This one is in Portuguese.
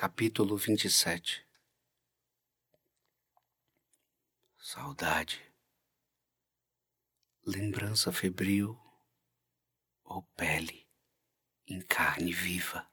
Capítulo 27 Saudade, lembrança febril ou pele em carne viva.